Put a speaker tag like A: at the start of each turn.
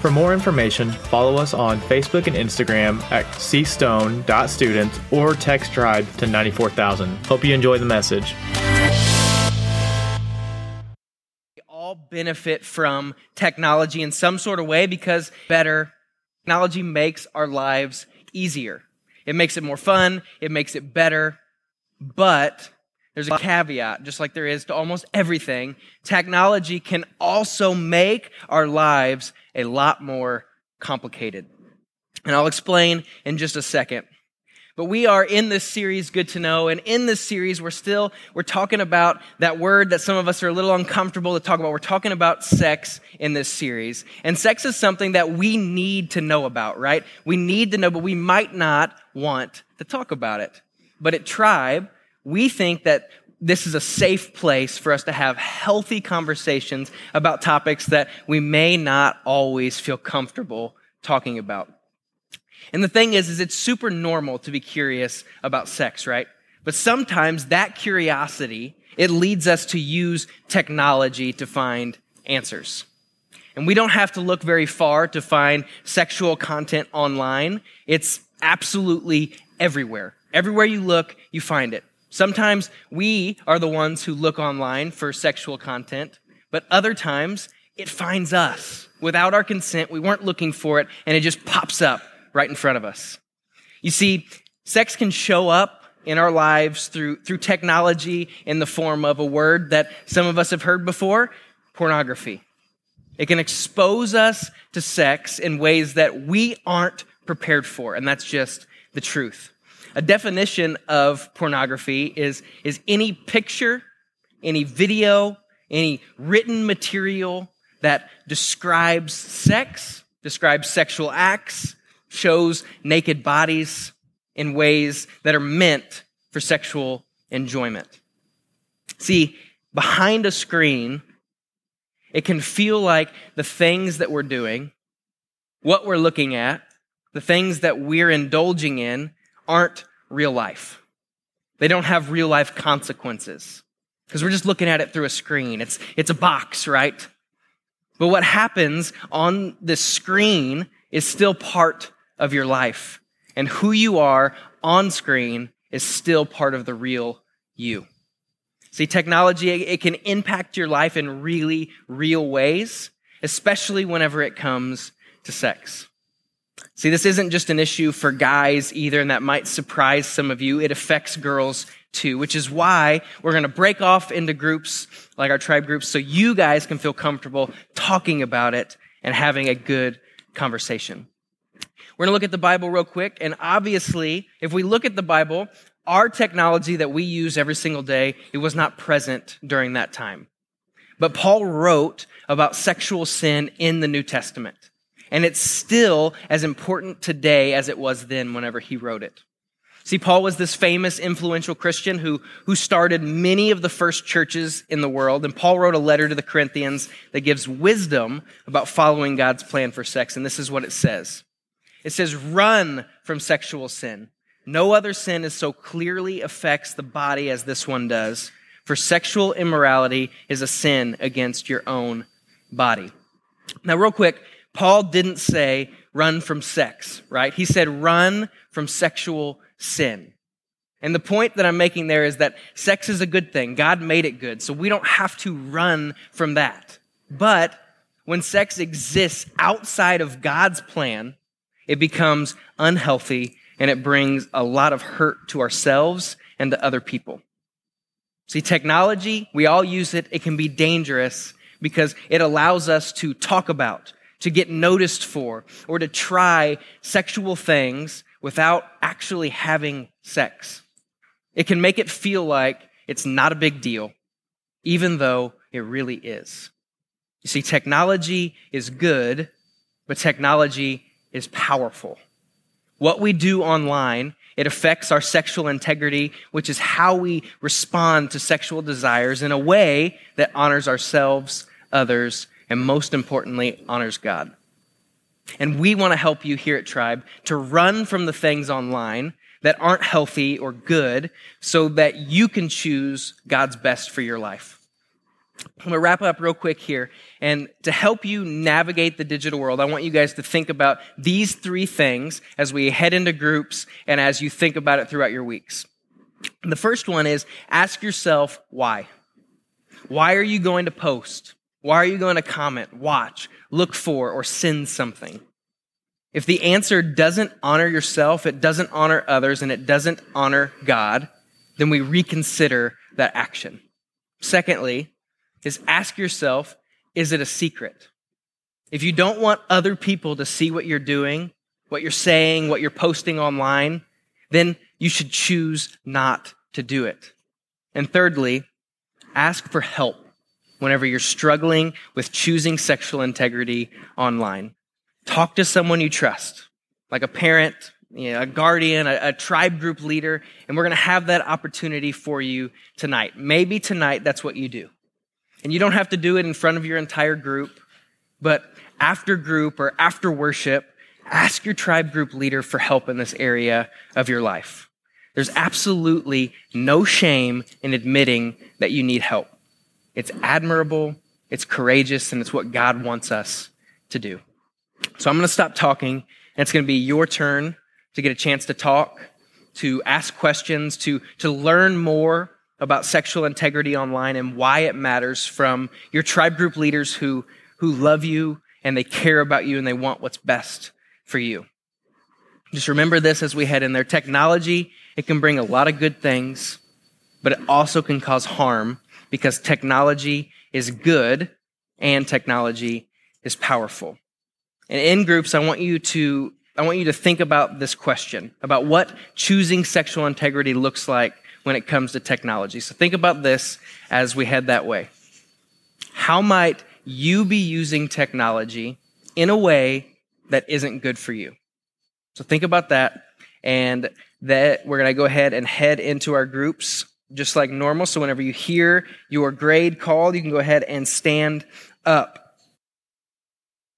A: For more information, follow us on Facebook and Instagram at cstone.students or text tribe to 94000. Hope you enjoy the message.
B: We all benefit from technology in some sort of way because better technology makes our lives easier. It makes it more fun, it makes it better, but there's a caveat, just like there is to almost everything. Technology can also make our lives a lot more complicated. And I'll explain in just a second. But we are in this series, Good to Know, and in this series, we're still, we're talking about that word that some of us are a little uncomfortable to talk about. We're talking about sex in this series. And sex is something that we need to know about, right? We need to know, but we might not want to talk about it. But at Tribe, we think that this is a safe place for us to have healthy conversations about topics that we may not always feel comfortable talking about. And the thing is, is it's super normal to be curious about sex, right? But sometimes that curiosity, it leads us to use technology to find answers. And we don't have to look very far to find sexual content online. It's absolutely everywhere. Everywhere you look, you find it. Sometimes we are the ones who look online for sexual content, but other times it finds us. Without our consent, we weren't looking for it, and it just pops up right in front of us. You see, sex can show up in our lives through, through technology in the form of a word that some of us have heard before pornography. It can expose us to sex in ways that we aren't prepared for, and that's just the truth. A definition of pornography is, is any picture, any video, any written material that describes sex, describes sexual acts, shows naked bodies in ways that are meant for sexual enjoyment. See, behind a screen, it can feel like the things that we're doing, what we're looking at, the things that we're indulging in aren't real life. They don't have real life consequences because we're just looking at it through a screen. It's, it's a box, right? But what happens on the screen is still part of your life. And who you are on screen is still part of the real you. See, technology, it can impact your life in really real ways, especially whenever it comes to sex. See, this isn't just an issue for guys either, and that might surprise some of you. It affects girls too, which is why we're going to break off into groups like our tribe groups so you guys can feel comfortable talking about it and having a good conversation. We're going to look at the Bible real quick, and obviously, if we look at the Bible, our technology that we use every single day, it was not present during that time. But Paul wrote about sexual sin in the New Testament. And it's still as important today as it was then whenever he wrote it. See, Paul was this famous, influential Christian who, who started many of the first churches in the world. And Paul wrote a letter to the Corinthians that gives wisdom about following God's plan for sex. And this is what it says. It says, run from sexual sin. No other sin is so clearly affects the body as this one does. For sexual immorality is a sin against your own body. Now, real quick, Paul didn't say run from sex, right? He said run from sexual sin. And the point that I'm making there is that sex is a good thing. God made it good, so we don't have to run from that. But when sex exists outside of God's plan, it becomes unhealthy and it brings a lot of hurt to ourselves and to other people. See, technology, we all use it. It can be dangerous because it allows us to talk about, to get noticed for, or to try sexual things without actually having sex. It can make it feel like it's not a big deal, even though it really is. You see, technology is good, but technology is powerful. What we do online, it affects our sexual integrity, which is how we respond to sexual desires in a way that honors ourselves, others, and most importantly, honors God. And we want to help you here at Tribe to run from the things online that aren't healthy or good so that you can choose God's best for your life. I'm going to wrap up real quick here. And to help you navigate the digital world, I want you guys to think about these three things as we head into groups and as you think about it throughout your weeks. The first one is ask yourself why. Why are you going to post? Why are you going to comment, watch, look for, or send something? If the answer doesn't honor yourself, it doesn't honor others, and it doesn't honor God, then we reconsider that action. Secondly, is ask yourself, is it a secret? If you don't want other people to see what you're doing, what you're saying, what you're posting online, then you should choose not to do it. And thirdly, ask for help whenever you're struggling with choosing sexual integrity online. Talk to someone you trust, like a parent, you know, a guardian, a, a tribe group leader, and we're going to have that opportunity for you tonight. Maybe tonight that's what you do. And you don't have to do it in front of your entire group, but after group or after worship, ask your tribe group leader for help in this area of your life. There's absolutely no shame in admitting that you need help. It's admirable, it's courageous, and it's what God wants us to do. So I'm going to stop talking, and it's going to be your turn to get a chance to talk, to ask questions, to, to learn more about sexual integrity online and why it matters from your tribe group leaders who, who love you and they care about you and they want what's best for you. Just remember this as we head in there. Technology, it can bring a lot of good things, but it also can cause harm because technology is good and technology is powerful. And in groups, I want you to I want you to think about this question about what choosing sexual integrity looks like when it comes to technology. So think about this as we head that way. How might you be using technology in a way that isn't good for you? So think about that and that we're going to go ahead and head into our groups just like normal. So whenever you hear your grade called, you can go ahead and stand up.